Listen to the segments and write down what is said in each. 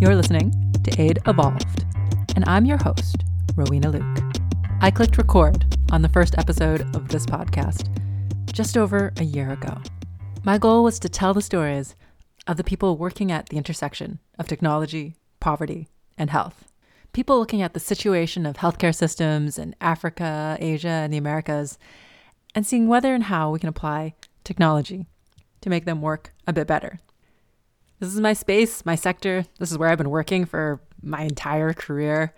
You're listening to Aid Evolved, and I'm your host, Rowena Luke. I clicked record on the first episode of this podcast just over a year ago. My goal was to tell the stories of the people working at the intersection of technology, poverty, and health. People looking at the situation of healthcare systems in Africa, Asia, and the Americas, and seeing whether and how we can apply technology to make them work a bit better. This is my space, my sector. This is where I've been working for my entire career.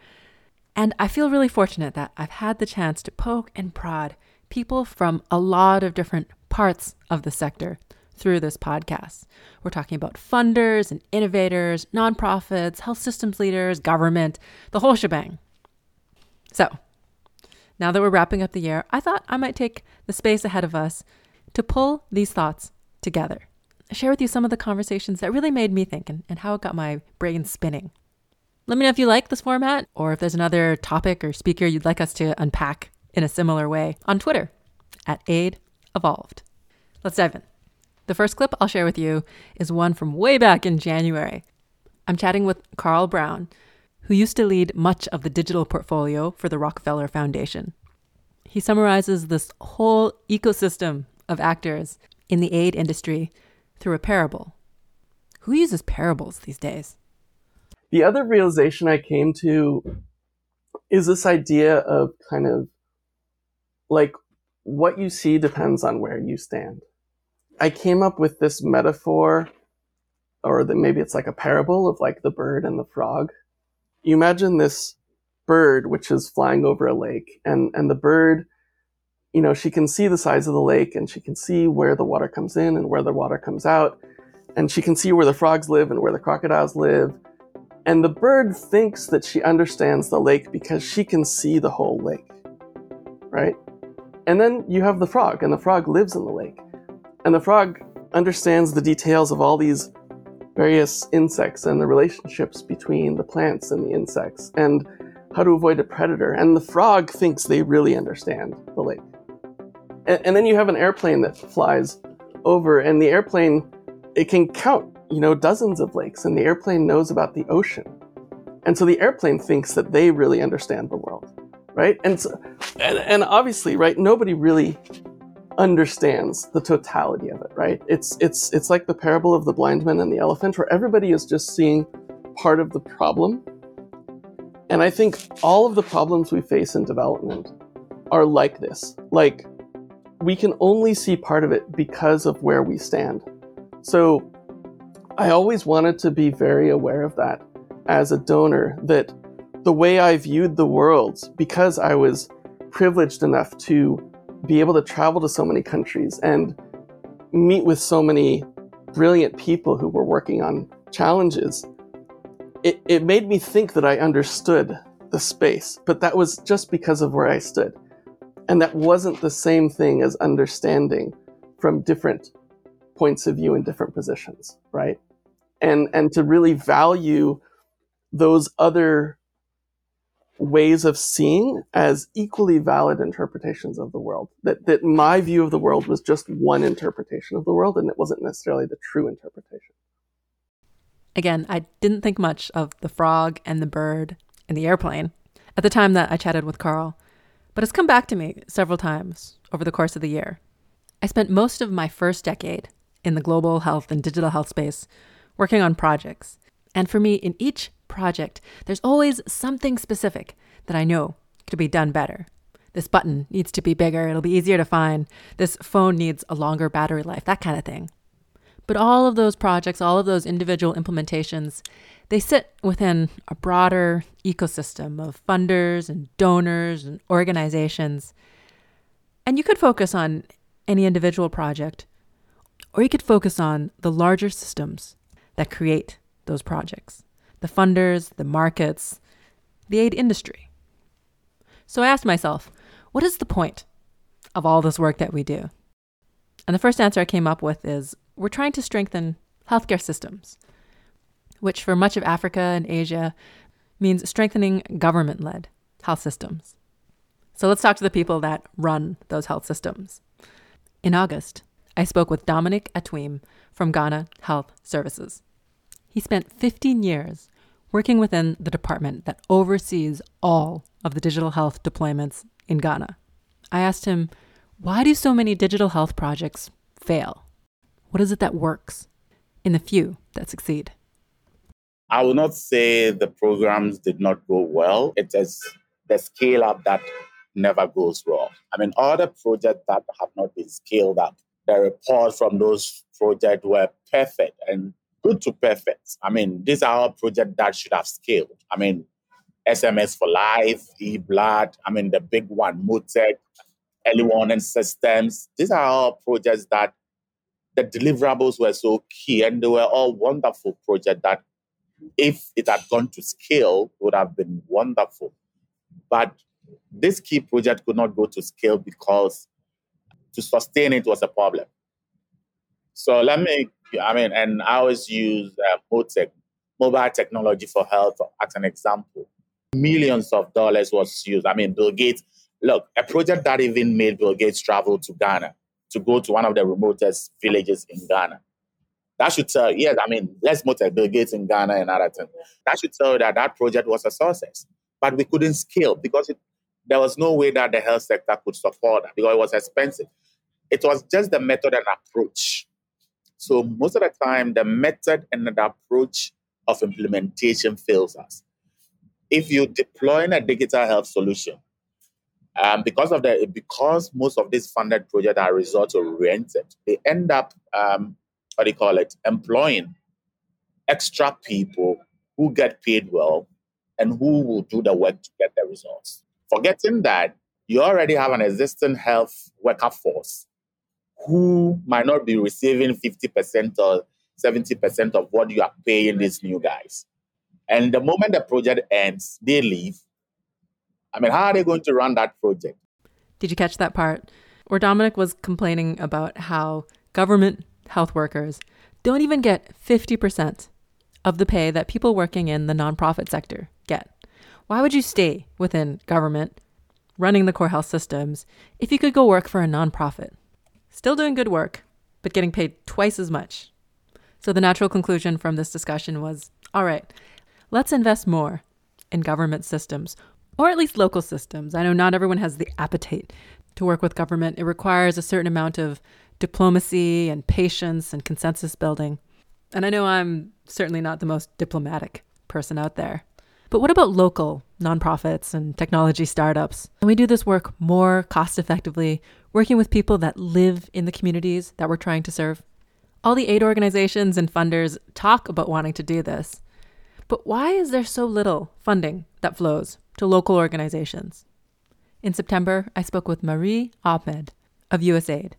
And I feel really fortunate that I've had the chance to poke and prod people from a lot of different parts of the sector through this podcast. We're talking about funders and innovators, nonprofits, health systems leaders, government, the whole shebang. So, now that we're wrapping up the year, I thought I might take the space ahead of us to pull these thoughts together. Share with you some of the conversations that really made me think and, and how it got my brain spinning. Let me know if you like this format or if there's another topic or speaker you'd like us to unpack in a similar way on Twitter at Aid Evolved. Let's dive in. The first clip I'll share with you is one from way back in January. I'm chatting with Carl Brown, who used to lead much of the digital portfolio for the Rockefeller Foundation. He summarizes this whole ecosystem of actors in the aid industry through a parable. Who uses parables these days? The other realization I came to is this idea of kind of like what you see depends on where you stand. I came up with this metaphor, or that maybe it's like a parable of like the bird and the frog. You imagine this bird which is flying over a lake, and and the bird, you know, she can see the size of the lake, and she can see where the water comes in and where the water comes out, and she can see where the frogs live and where the crocodiles live, and the bird thinks that she understands the lake because she can see the whole lake, right? And then you have the frog, and the frog lives in the lake. And the frog understands the details of all these various insects and the relationships between the plants and the insects and how to avoid a predator. And the frog thinks they really understand the lake. And, and then you have an airplane that flies over, and the airplane, it can count you know, dozens of lakes, and the airplane knows about the ocean. And so the airplane thinks that they really understand the world, right? And, so, and, and obviously, right, nobody really understands the totality of it, right? It's, it's, it's like the parable of the blind man and the elephant, where everybody is just seeing part of the problem. And I think all of the problems we face in development are like this. Like, we can only see part of it because of where we stand. So I always wanted to be very aware of that as a donor, that the way I viewed the world, because I was privileged enough to be able to travel to so many countries and meet with so many brilliant people who were working on challenges, it, it made me think that I understood the space, but that was just because of where I stood. And that wasn't the same thing as understanding from different points of view in different positions, right? And and to really value those other ways of seeing as equally valid interpretations of the world. That that my view of the world was just one interpretation of the world and it wasn't necessarily the true interpretation. Again, I didn't think much of the frog and the bird and the airplane at the time that I chatted with Carl, but it's come back to me several times over the course of the year. I spent most of my first decade in the global health and digital health space working on projects. And for me, in each project, there's always something specific that I know could be done better. This button needs to be bigger, it'll be easier to find. This phone needs a longer battery life, that kind of thing. But all of those projects, all of those individual implementations, they sit within a broader ecosystem of funders and donors and organizations. And you could focus on any individual project, or you could focus on the larger systems that create those projects the funders, the markets, the aid industry. So I asked myself, what is the point of all this work that we do? And the first answer I came up with is we're trying to strengthen healthcare systems, which for much of Africa and Asia means strengthening government led health systems. So let's talk to the people that run those health systems. In August, I spoke with Dominic Atwim from Ghana Health Services. He spent 15 years working within the department that oversees all of the digital health deployments in Ghana. I asked him, why do so many digital health projects fail? What is it that works in the few that succeed? I will not say the programs did not go well. It is the scale up that never goes well. I mean, all the projects that have not been scaled up, the reports from those projects were perfect and good to perfect. I mean, these are all projects that should have scaled. I mean, SMS for Life, eBlood, I mean, the big one, MOTECH, early warning systems. These are all projects that the deliverables were so key and they were all wonderful projects that if it had gone to scale would have been wonderful. But this key project could not go to scale because to sustain it was a problem. So let me, I mean, and I always use uh, mobile technology for health, as an example. Millions of dollars was used. I mean, Bill Gates, look, a project that even made Bill Gates travel to Ghana to go to one of the remotest villages in Ghana. That should tell, yes, I mean, let's MOTECH Bill Gates in Ghana and other things. That should tell you that that project was a success. But we couldn't scale because it, there was no way that the health sector could support that because it was expensive. It was just the method and approach. So most of the time, the method and the approach of implementation fails us. If you deploy in a digital health solution, um, because of the because most of these funded projects are result oriented, they end up um, what do you call it, employing extra people who get paid well and who will do the work to get the results. Forgetting that you already have an existing health worker force who might not be receiving 50% or 70% of what you are paying these new guys. And the moment the project ends, they leave. I mean, how are they going to run that project? Did you catch that part? Where Dominic was complaining about how government health workers don't even get 50% of the pay that people working in the nonprofit sector get. Why would you stay within government running the core health systems if you could go work for a nonprofit? Still doing good work, but getting paid twice as much. So the natural conclusion from this discussion was all right, let's invest more in government systems, or at least local systems. I know not everyone has the appetite to work with government, it requires a certain amount of diplomacy and patience and consensus building. And I know I'm certainly not the most diplomatic person out there. But what about local nonprofits and technology startups? Can we do this work more cost effectively, working with people that live in the communities that we're trying to serve? All the aid organizations and funders talk about wanting to do this. But why is there so little funding that flows to local organizations? In September, I spoke with Marie Ahmed of USAID,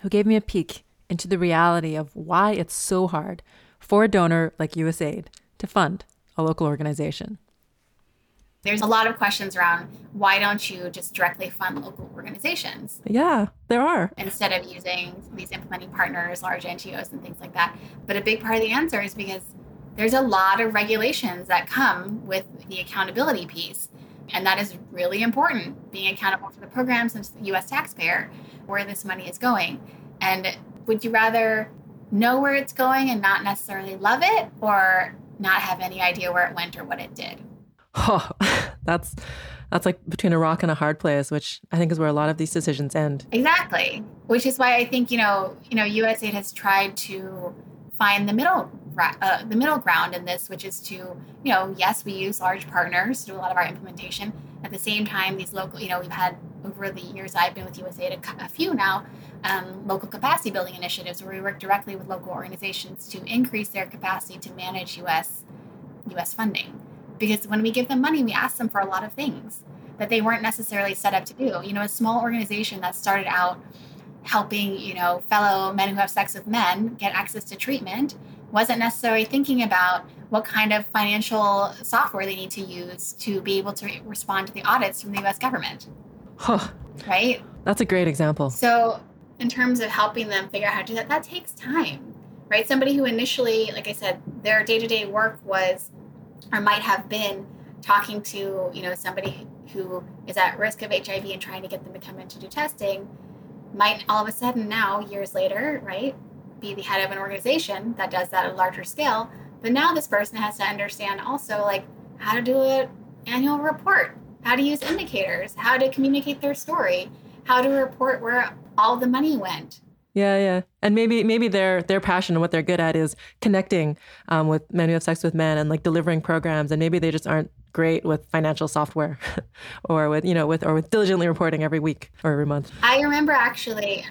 who gave me a peek into the reality of why it's so hard for a donor like USAID to fund a local organization. There's a lot of questions around why don't you just directly fund local organizations? Yeah, there are. Instead of using these implementing partners, large NGOs, and things like that. But a big part of the answer is because there's a lot of regulations that come with the accountability piece. And that is really important, being accountable for the programs of the US taxpayer, where this money is going. And would you rather know where it's going and not necessarily love it, or not have any idea where it went or what it did. Oh, that's that's like between a rock and a hard place, which I think is where a lot of these decisions end. Exactly. Which is why I think you know, you know, USAID has tried to find the middle uh, the middle ground in this, which is to, you know, yes, we use large partners to do a lot of our implementation. At the same time, these local, you know, we've had over the years I've been with USAID a, a few now, um, local capacity building initiatives where we work directly with local organizations to increase their capacity to manage U.S. U.S. funding. Because when we give them money, we ask them for a lot of things that they weren't necessarily set up to do. You know, a small organization that started out helping, you know, fellow men who have sex with men get access to treatment wasn't necessarily thinking about what kind of financial software they need to use to be able to respond to the audits from the US government. Huh. Right? That's a great example. So, in terms of helping them figure out how to do that, that takes time, right? Somebody who initially, like I said, their day to day work was or might have been talking to, you know, somebody who is at risk of HIV and trying to get them to come in to do testing might all of a sudden now, years later, right, be the head of an organization that does that at a larger scale, But now this person has to understand also like how to do an annual report, how to use indicators, how to communicate their story, how to report where all the money went. Yeah, yeah, and maybe maybe their their passion and what they're good at is connecting um, with men who have sex with men and like delivering programs, and maybe they just aren't great with financial software, or with you know with or with diligently reporting every week or every month. I remember actually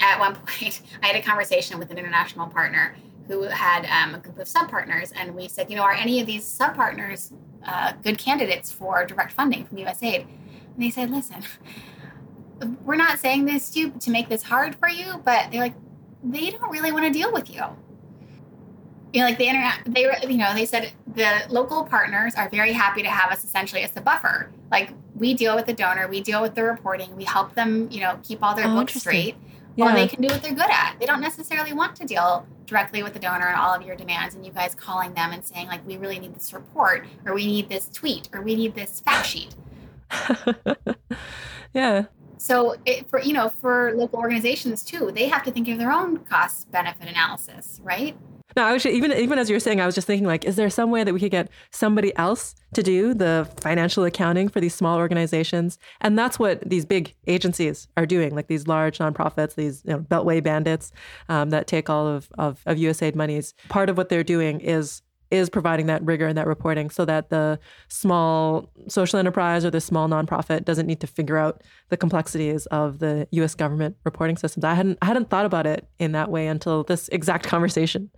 at one point I had a conversation with an international partner who had um, a group of sub partners, and we said, you know, are any of these sub partners uh, good candidates for direct funding from USAID? And they said, listen we're not saying this to to make this hard for you, but they're like, they don't really want to deal with you. You know, like the internet, they were, you know they said the local partners are very happy to have us essentially as the buffer. Like we deal with the donor, we deal with the reporting, we help them, you know, keep all their oh, books straight. Yeah. While they can do what they're good at. They don't necessarily want to deal directly with the donor and all of your demands and you guys calling them and saying like we really need this report or we need this tweet or we need this fact sheet. yeah. So it, for you know for local organizations too, they have to think of their own cost benefit analysis, right? No, I was even even as you were saying, I was just thinking like, is there some way that we could get somebody else to do the financial accounting for these small organizations? And that's what these big agencies are doing, like these large nonprofits, these you know, Beltway bandits um, that take all of, of of USAID monies. Part of what they're doing is is providing that rigor and that reporting so that the small social enterprise or the small nonprofit doesn't need to figure out the complexities of the US government reporting systems. I hadn't I hadn't thought about it in that way until this exact conversation.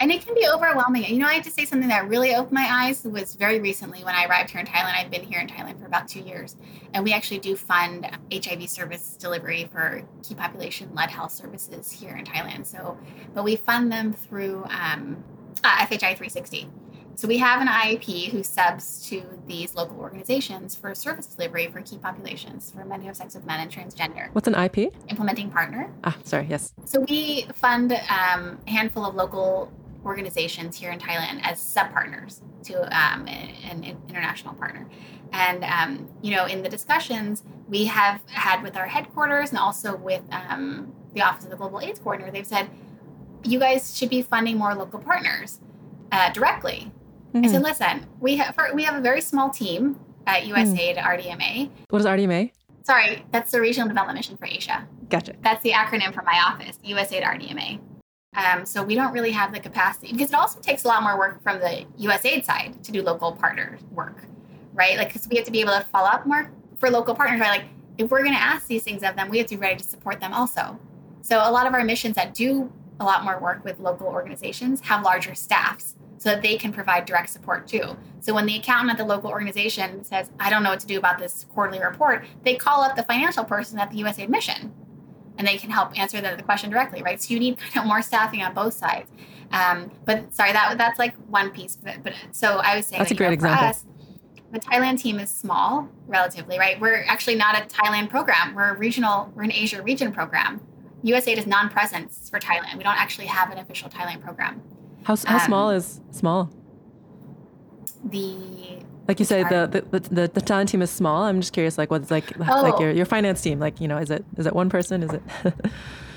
And it can be overwhelming. You know, I have to say something that really opened my eyes was very recently when I arrived here in Thailand. I've been here in Thailand for about two years. And we actually do fund HIV service delivery for key population led health services here in Thailand. So, but we fund them through um, uh, FHI 360. So we have an IAP who subs to these local organizations for service delivery for key populations for men who have sex with men and transgender. What's an IP? Implementing partner. Ah, sorry, yes. So we fund um, a handful of local organizations here in Thailand as sub partners to um, an, international partner. And, um, you know, in the discussions we have had with our headquarters and also with um, the Office of the Global AIDS Coordinator, they've said, you guys should be funding more local partners uh, directly. Mm-hmm. I said, listen, we have we have a very small team at USAID mm. RDMA. What is RDMA? Sorry, that's the Regional Development Mission for Asia. Gotcha. That's the acronym for my office, USAID RDMA. Um, so we don't really have the capacity because it also takes a lot more work from the USAID side to do local partner work, right? Like, because we have to be able to follow up more for local partners, right? Like, if we're going to ask these things of them, we have to be ready to support them also. So a lot of our missions that do a lot more work with local organizations have larger staffs so that they can provide direct support too. So when the accountant at the local organization says, I don't know what to do about this quarterly report, they call up the financial person at the USAID mission and they can help answer the, the question directly, right? So you need kind of more staffing on both sides. Um, but sorry, that that's like one piece. But, but so I was saying that's that, a great know, example. Us, the Thailand team is small, relatively, right? We're actually not a Thailand program. We're a regional, we're an Asia region program. USAID is non-presence for Thailand. We don't actually have an official Thailand program. How, how um, small is small? The like you said, the, the the the Thailand team is small. I'm just curious, like what's like oh. like your your finance team? Like you know, is it is it one person? Is it?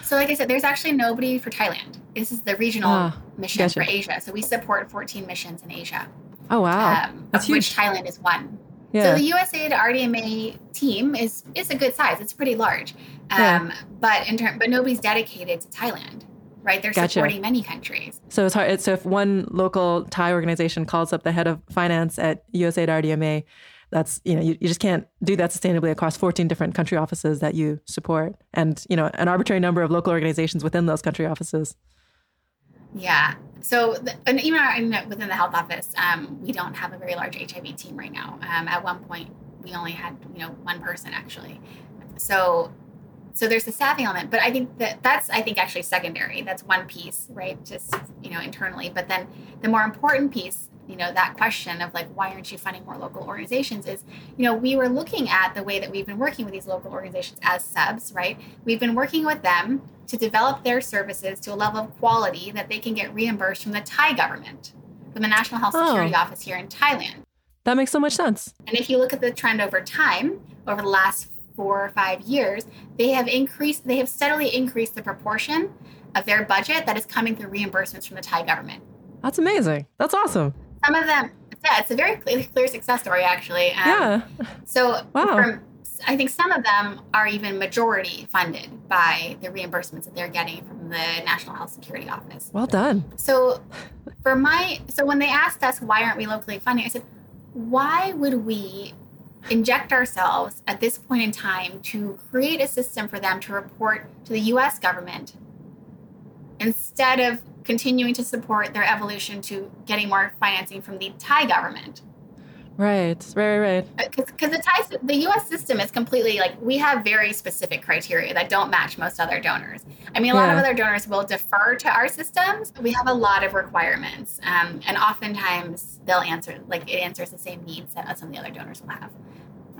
so like I said, there's actually nobody for Thailand. This is the regional ah, mission gotcha. for Asia. So we support 14 missions in Asia. Oh wow, um, that's huge. Which Thailand is one. Yeah. So the USAID RDMA team is is a good size. It's pretty large. Um, yeah. But in term, but nobody's dedicated to Thailand, right? They're gotcha. supporting many countries. So it's hard. So if one local Thai organization calls up the head of finance at USAID RDMA, that's you know you, you just can't do that sustainably across 14 different country offices that you support, and you know an arbitrary number of local organizations within those country offices. Yeah. So, and even our, within the health office, um, we don't have a very large HIV team right now. Um, at one point, we only had you know one person actually. So, so there's the staffing element, but I think that that's I think actually secondary. That's one piece, right? Just you know internally, but then the more important piece you know that question of like why aren't you funding more local organizations is you know we were looking at the way that we've been working with these local organizations as subs right we've been working with them to develop their services to a level of quality that they can get reimbursed from the thai government from the national health oh. security oh. office here in thailand that makes so much sense and if you look at the trend over time over the last four or five years they have increased they have steadily increased the proportion of their budget that is coming through reimbursements from the thai government That's amazing. That's awesome. Some of them, yeah, it's a very clear, clear success story, actually. Um, yeah. So, Wow. from, I think some of them are even majority funded by the reimbursements that they're getting from the National Health Security Office. Well done. So, for my, so when they asked us why aren't we locally funding, I said, why would we inject ourselves at this point in time to create a system for them to report to the US government instead of continuing to support their evolution to getting more financing from the Thai government? Right. Right. Right. Because the Thai, the U.S. system is completely like we have very specific criteria that don't match most other donors. I mean, a lot of other donors will defer to our systems. We have a lot of requirements, um, and oftentimes they'll answer like it answers the same needs that some of the other donors will have.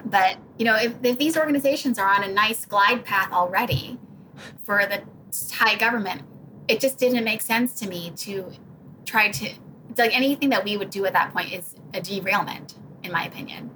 But you know, if, if these organizations are on a nice glide path already for the Thai government, it just didn't make sense to me to try to. Like anything that we would do at that point is a derailment, in my opinion.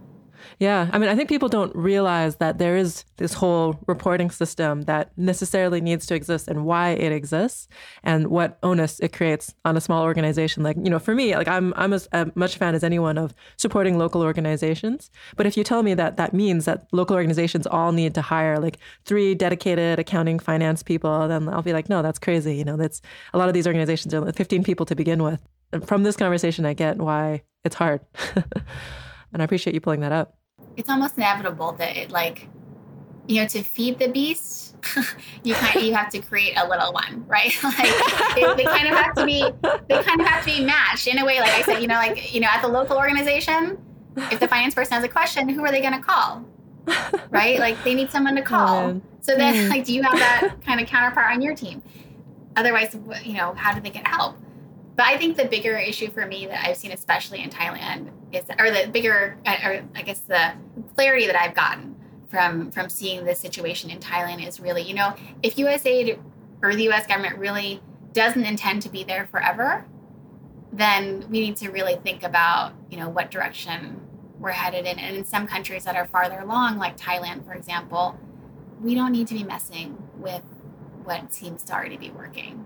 Yeah. I mean, I think people don't realize that there is this whole reporting system that necessarily needs to exist and why it exists and what onus it creates on a small organization. Like, you know, for me, like I'm, I'm as uh, much a fan as anyone of supporting local organizations. But if you tell me that that means that local organizations all need to hire like three dedicated accounting finance people, then I'll be like, no, that's crazy. You know, that's a lot of these organizations are 15 people to begin with. And from this conversation, I get why it's hard. and I appreciate you pulling that up. it's almost inevitable that it like you know to feed the beast you kind of, you have to create a little one right? Like they, they kind of have to be they kind of have to be matched in a way like i said you know like you know at the local organization if the finance person has a question who are they going to call? Right? Like they need someone to call. So then Mhm. like do you have that kind of counterpart on your team? Otherwise you know how do they get help but I think the bigger issue for me that I've seen, especially in Thailand, is or the bigger, or I guess the clarity that I've gotten from from seeing this situation in Thailand is really, you know, if USAID or the U.S. government really doesn't intend to be there forever, then we need to really think about, you know, what direction we're headed in. And in some countries that are farther along, like Thailand, for example, we don't need to be messing with what seems to already be working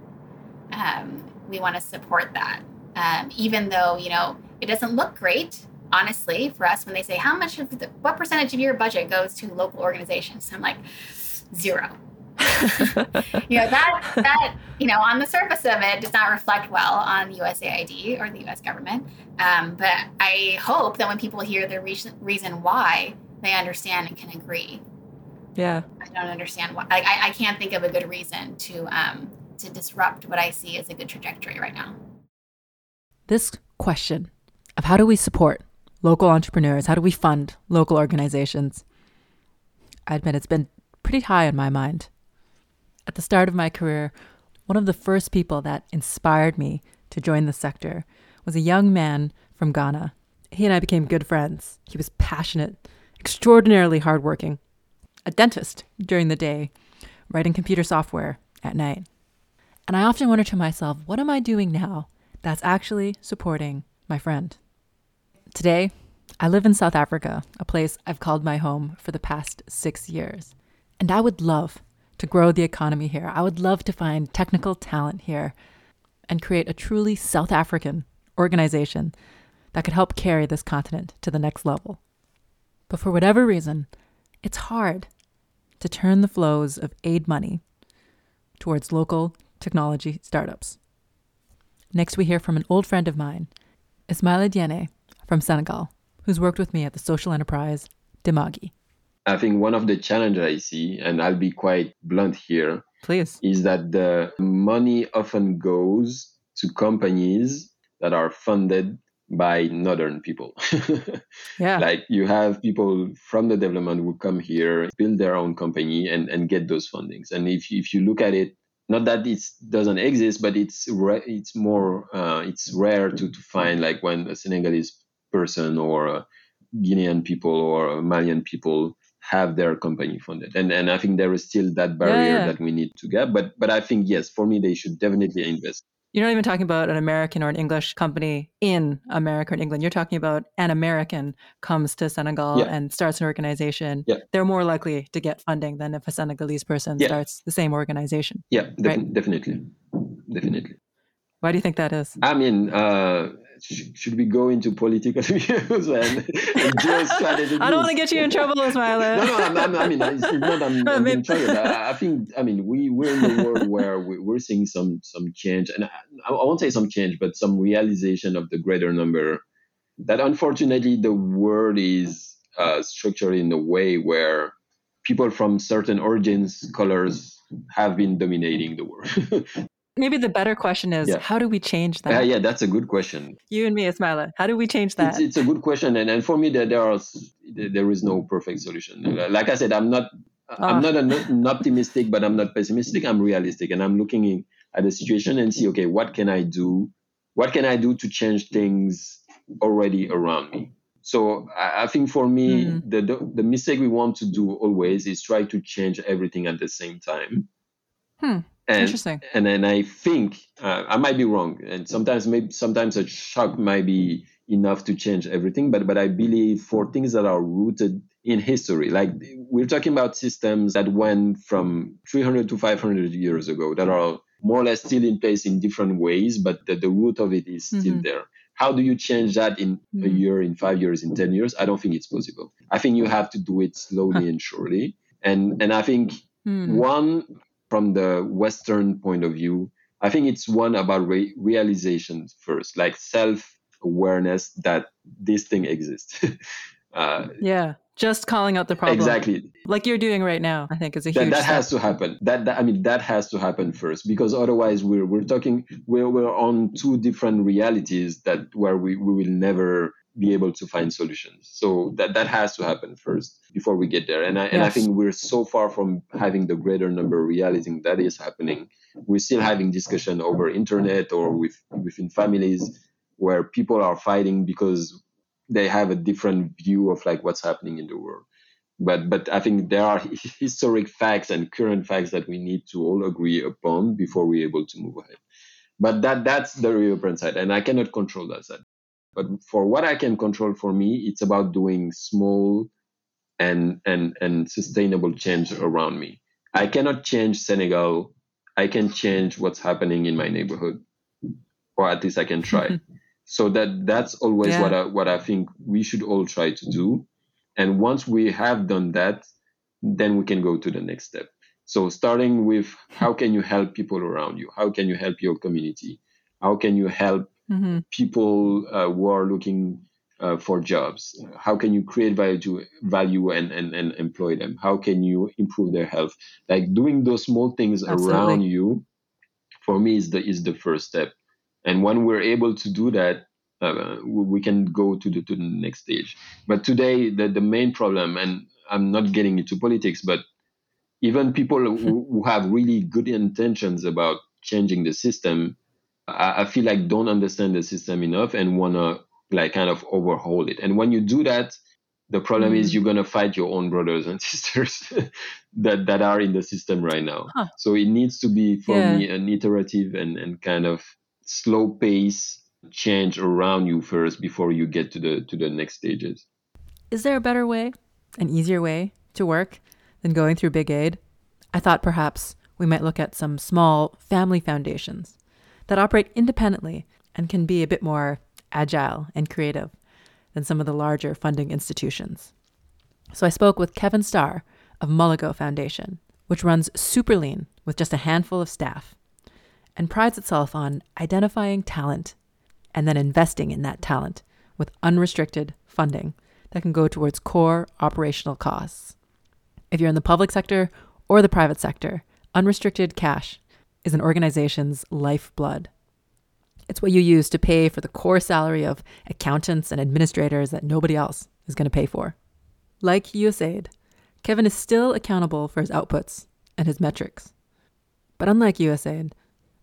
um, we want to support that. Um, even though, you know, it doesn't look great, honestly, for us when they say, how much of the, what percentage of your budget goes to local organizations? I'm like, zero. you know, that, that, you know, on the surface of it does not reflect well on USAID or the US government. Um, but I hope that when people hear the reason, reason why, they understand and can agree. Yeah. I don't understand why. I, I can't think of a good reason to um, to disrupt what I see as a good trajectory right now. This question of how do we support local entrepreneurs? How do we fund local organizations? I admit it's been pretty high in my mind. At the start of my career, one of the first people that inspired me to join the sector was a young man from Ghana. He and I became good friends. He was passionate, extraordinarily hardworking, a dentist during the day, writing computer software at night. And I often wonder to myself, what am I doing now that's actually supporting my friend? Today, I live in South Africa, a place I've called my home for the past six years. And I would love to grow the economy here. I would love to find technical talent here and create a truly South African organization that could help carry this continent to the next level. But for whatever reason, it's hard to turn the flows of aid money towards local technology startups. Next, we hear from an old friend of mine, Ismaila Diene from Senegal, who's worked with me at the social enterprise Dimagi. I think one of the challenges I see, and I'll be quite blunt here, Please. is that the money often goes to companies that are funded by northern people. Yeah. like you have people from the development who come here, build their own company and, and get those fundings. And if, if you look at it, not that it doesn't exist, but it's ra- it's more uh, it's rare to, to find like when a Senegalese person or a Guinean people or Malian people have their company funded. And and I think there is still that barrier yeah. that we need to get. But but I think yes, for me they should definitely invest. You're not even talking about an American or an English company in America or England. You're talking about an American comes to Senegal Yeah. and starts an organization. Yeah. They're more likely to get funding than if a Senegalese person Yeah. starts the same organization. Yeah, def- Right. definitely, definitely. Why do you think that is? I mean, uh, sh- should we go into political views and, and I don't want to get you in trouble, Ismaila. no, no, I'm, I'm, I mean, it's not. I'm, I I'm mean-. I, I think. I mean, we we're in a world where we, we're seeing some some change, and I, I won't say some change, but some realization of the greater number. That unfortunately, the world is uh, structured in a way where people from certain origins, colors, have been dominating the world. Maybe the better question is Yeah. how do we change that? Uh, yeah, that's a good question. You and me, Ismaila. How do we change that? It's, it's a good question, and, and for me, there there are there is no perfect solution. Like I said, I'm not Ah. I'm not an, an optimistic, but I'm not pessimistic. I'm realistic, and I'm looking in, at the situation and see, okay, what can I do? What can I do to change things already around me? So I, I think for me, Mhm. the, the the mistake we want to do always is try to change everything at the same time. Hmm, And, Interesting. and then I think uh, I might be wrong, and sometimes maybe sometimes a shock might be enough to change everything. But but I believe for things that are rooted in history, like we're talking about systems that went from 300 to 500 years ago, that are more or less still in place in different ways, but the, the root of it is still Mhm. there. How do you change that in a Mhm. year, in five years, in ten years? I don't think it's possible. I think you have to do it slowly and surely. And and I think Hmm. one from the Western point of view, I think it's one about re- realization first, like self awareness that this thing exists. uh, Yeah. Just calling out the problem. exactly. Like you're doing right now, I think is a That, huge that step. has to happen. That, that I mean, that has to happen first because otherwise we're we're talking we're we're on two different realities that where we, we will never be able to find solutions. So that that has to happen first before we get there. And I and I think we're so far from having the greater number realizing that is happening. We're still having discussion over internet or with within families where people are fighting because they have a different view of like what's happening in the world but but I think there are historic facts and current facts that we need to all agree upon before we're able to move ahead. But that that's the European side, and I cannot control that side. But for what I can control, for me, it's about doing small and and and sustainable change around me. I cannot change Senegal. I can change what's happening in my neighborhood, or at least I can try. so that that's always Yeah. what I what I think we should all try to do. And once we have done that, then we can go to the next step. So starting with how can you help people around you? How can you help your community? How can you help hmm people uh, who are looking uh, for jobs? How can you create value, to, value and, and, and employ them? How can you improve their health? Like doing those small things Absolutely. around you, for me, is the is the first step. And when we're able to do that, uh, we we can go to the to the next stage. But today, the the main problem, and I'm not getting into politics, but even people who, who have really good intentions about changing the system, I, I feel like don't understand the system enough and wanna like kind of overhaul it. And when you do that, the problem is Mm. you're gonna fight your own brothers and sisters that that are in the system right now. Huh. So it needs to be for Yeah. me an iterative and, and kind of slow pace change around you first before you get to the to the next stages. Is there a better way, an easier way to work than going through Big Aid? I thought perhaps we might look at some small family foundations that operate independently and can be a bit more agile and creative than some of the larger funding institutions. So I spoke with Kevin Starr of Mulago Foundation, which runs super lean with just a handful of staff and prides itself on identifying talent and then investing in that talent with unrestricted funding that can go towards core operational costs. If you're in the public sector or the private sector, unrestricted cash is an organization's lifeblood. It's what you use to pay for the core salary of accountants and administrators that nobody else is going to pay for. Like USAID, Kevin is still accountable for his outputs and his metrics. But unlike USAID,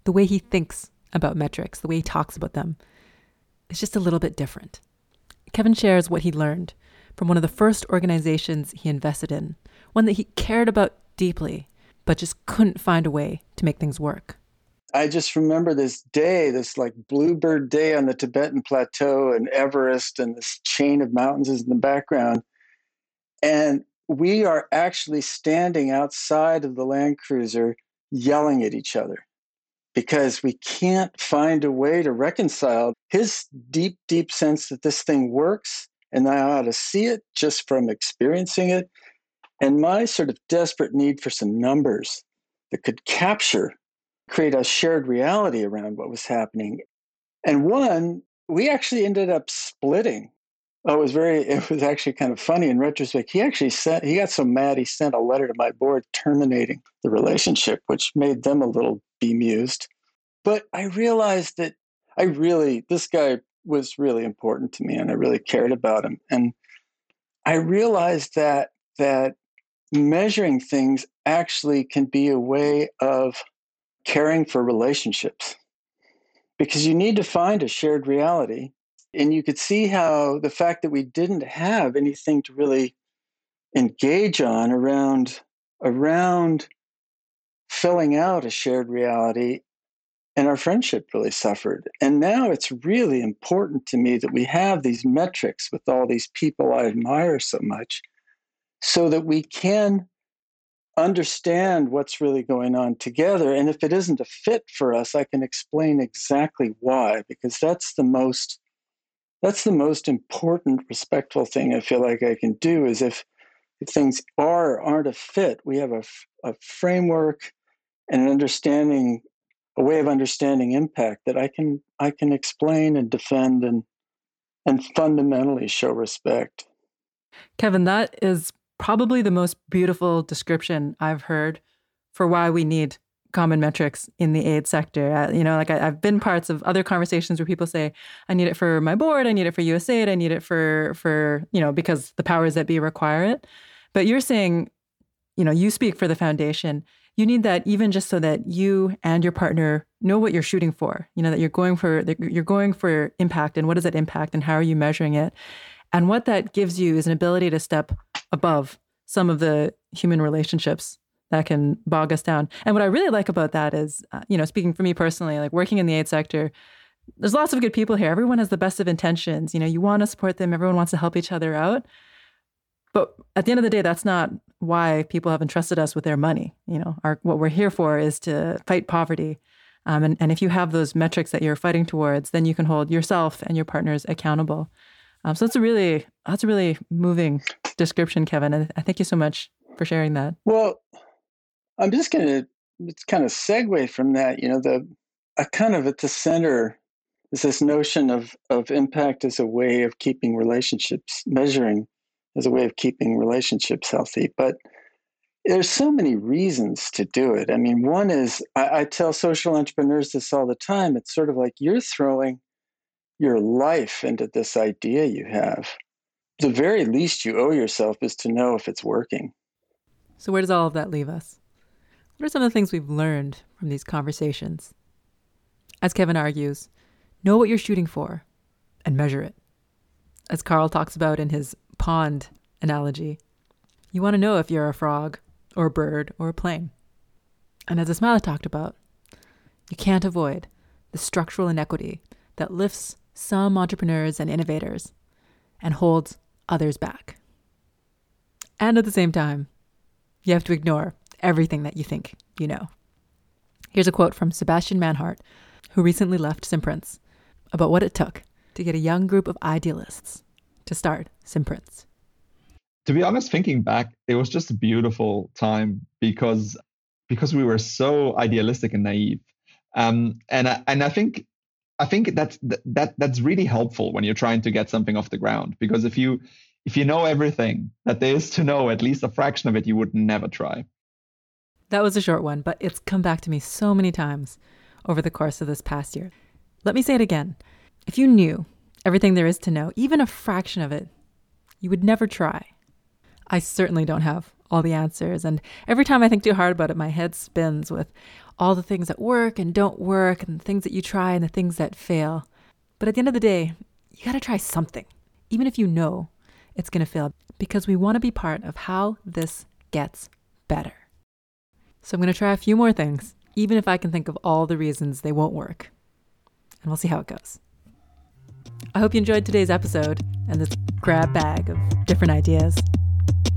the way he thinks about metrics, the way he talks about them, is just a little bit different. Kevin shares what he learned from one of the first organizations he invested in, one that he cared about deeply, but just couldn't find a way to make things work. I just remember this day, this like bluebird day on the Tibetan plateau and Everest and this chain of mountains is in the background. And we are actually standing outside of the Land Cruiser yelling at each other because we can't find a way to reconcile his deep, deep sense that this thing works and I ought to see it just from experiencing it, and my sort of desperate need for some numbers that could capture, create a shared reality around what was happening. And one, we actually ended up splitting. Oh, it was very, it was actually kind of funny in retrospect. He actually sent, he got so mad, he sent a letter to my board terminating the relationship, which made them a little bemused. But I realized that I really, this guy was really important to me and I really cared about him. And I realized that that measuring things actually can be a way of caring for relationships. Because you need to find a shared reality and you could see how the fact that we didn't have anything to really engage on around around filling out a shared reality and our friendship really suffered. And now it's really important to me that we have these metrics with all these people i admire so much so that we can understand what's really going on together and if it isn't a fit for us i can explain exactly why because that's the most that's the most important respectful thing i feel like i can do is if, if things are aren't a fit we have a, a framework and an understanding a way of understanding impact that i can i can explain and defend and and fundamentally show respect. Kevin that is probably the most beautiful description i've heard for why we need common metrics in the aid sector. Uh, you know, like I, have been parts of other conversations where people say, "I need it for my board. I need it for USAID. I need it for for you know because the powers that be require it." But you're saying, you know, you speak for the foundation. You need that even just so that you and your partner know what you're shooting for. You know that you're going for that you're going for impact and what is that impact and how are you measuring it? And what that gives you is an ability to step above some of the human relationships that can bog us down. And what I really like about that is, uh, you know, speaking for me personally, like working in the aid sector, there's lots of good people here. Everyone has the best of intentions. You know, you want to support them, everyone wants to help each other out. But at the end of the day, that's not why people have entrusted us with their money. You know, our, what we're here for is to fight poverty. Um, and, and if you have those metrics that you're fighting towards, then you can hold yourself and your partners accountable. Um, so that's a really that's a really moving description, Kevin. And I thank you so much for sharing that. Well, I'm just going to it's kind of segue from that. You know, the a kind of at the center is this notion of of impact as a way of keeping relationships measuring as a way of keeping relationships healthy, but there's so many reasons to do it. I mean, one is I, I tell social entrepreneurs this all the time. It's sort of like you're throwing your life into this idea you have. The very least you owe yourself is to know if it's working. So, where does all of that leave us? What are some of the things we've learned from these conversations? As Kevin argues, know what you're shooting for and measure it. As Carl talks about in his pond analogy, you want to know if you're a frog or a bird or a plane. And as Ismaila talked about, you can't avoid the structural inequity that lifts some entrepreneurs and innovators and holds others back. And at the same time, you have to ignore everything that you think you know. Here's a quote from Sebastian Manhart, who recently left Simprints, about what it took to get a young group of idealists to start Simprints. To be honest, thinking back, it was just a beautiful time because because we were so idealistic and naive. Um, and I, and I think I think that's that that's really helpful when you're trying to get something off the ground because if you if you know everything that there is to know, at least a fraction of it, you would never try. That was a short one, but it's come back to me so many times over the course of this past year. Let me say it again. If you knew everything there is to know, even a fraction of it, you would never try. I certainly don't have all the answers. And every time I think too hard about it, my head spins with all the things that work and don't work, and the things that you try and the things that fail. But at the end of the day, you got to try something, even if you know it's going to fail, because we want to be part of how this gets better. So I'm going to try a few more things, even if I can think of all the reasons they won't work. And we'll see how it goes. I hope you enjoyed today's episode and this grab bag of different ideas.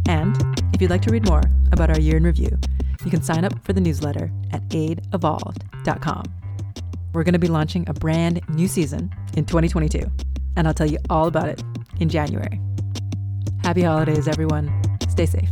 And if you'd like to read more about our year in review, you can sign up for the newsletter at aidevolved.com. We're going to be launching a brand new season in 2022, and I'll tell you all about it in January. Happy holidays, everyone. Stay safe.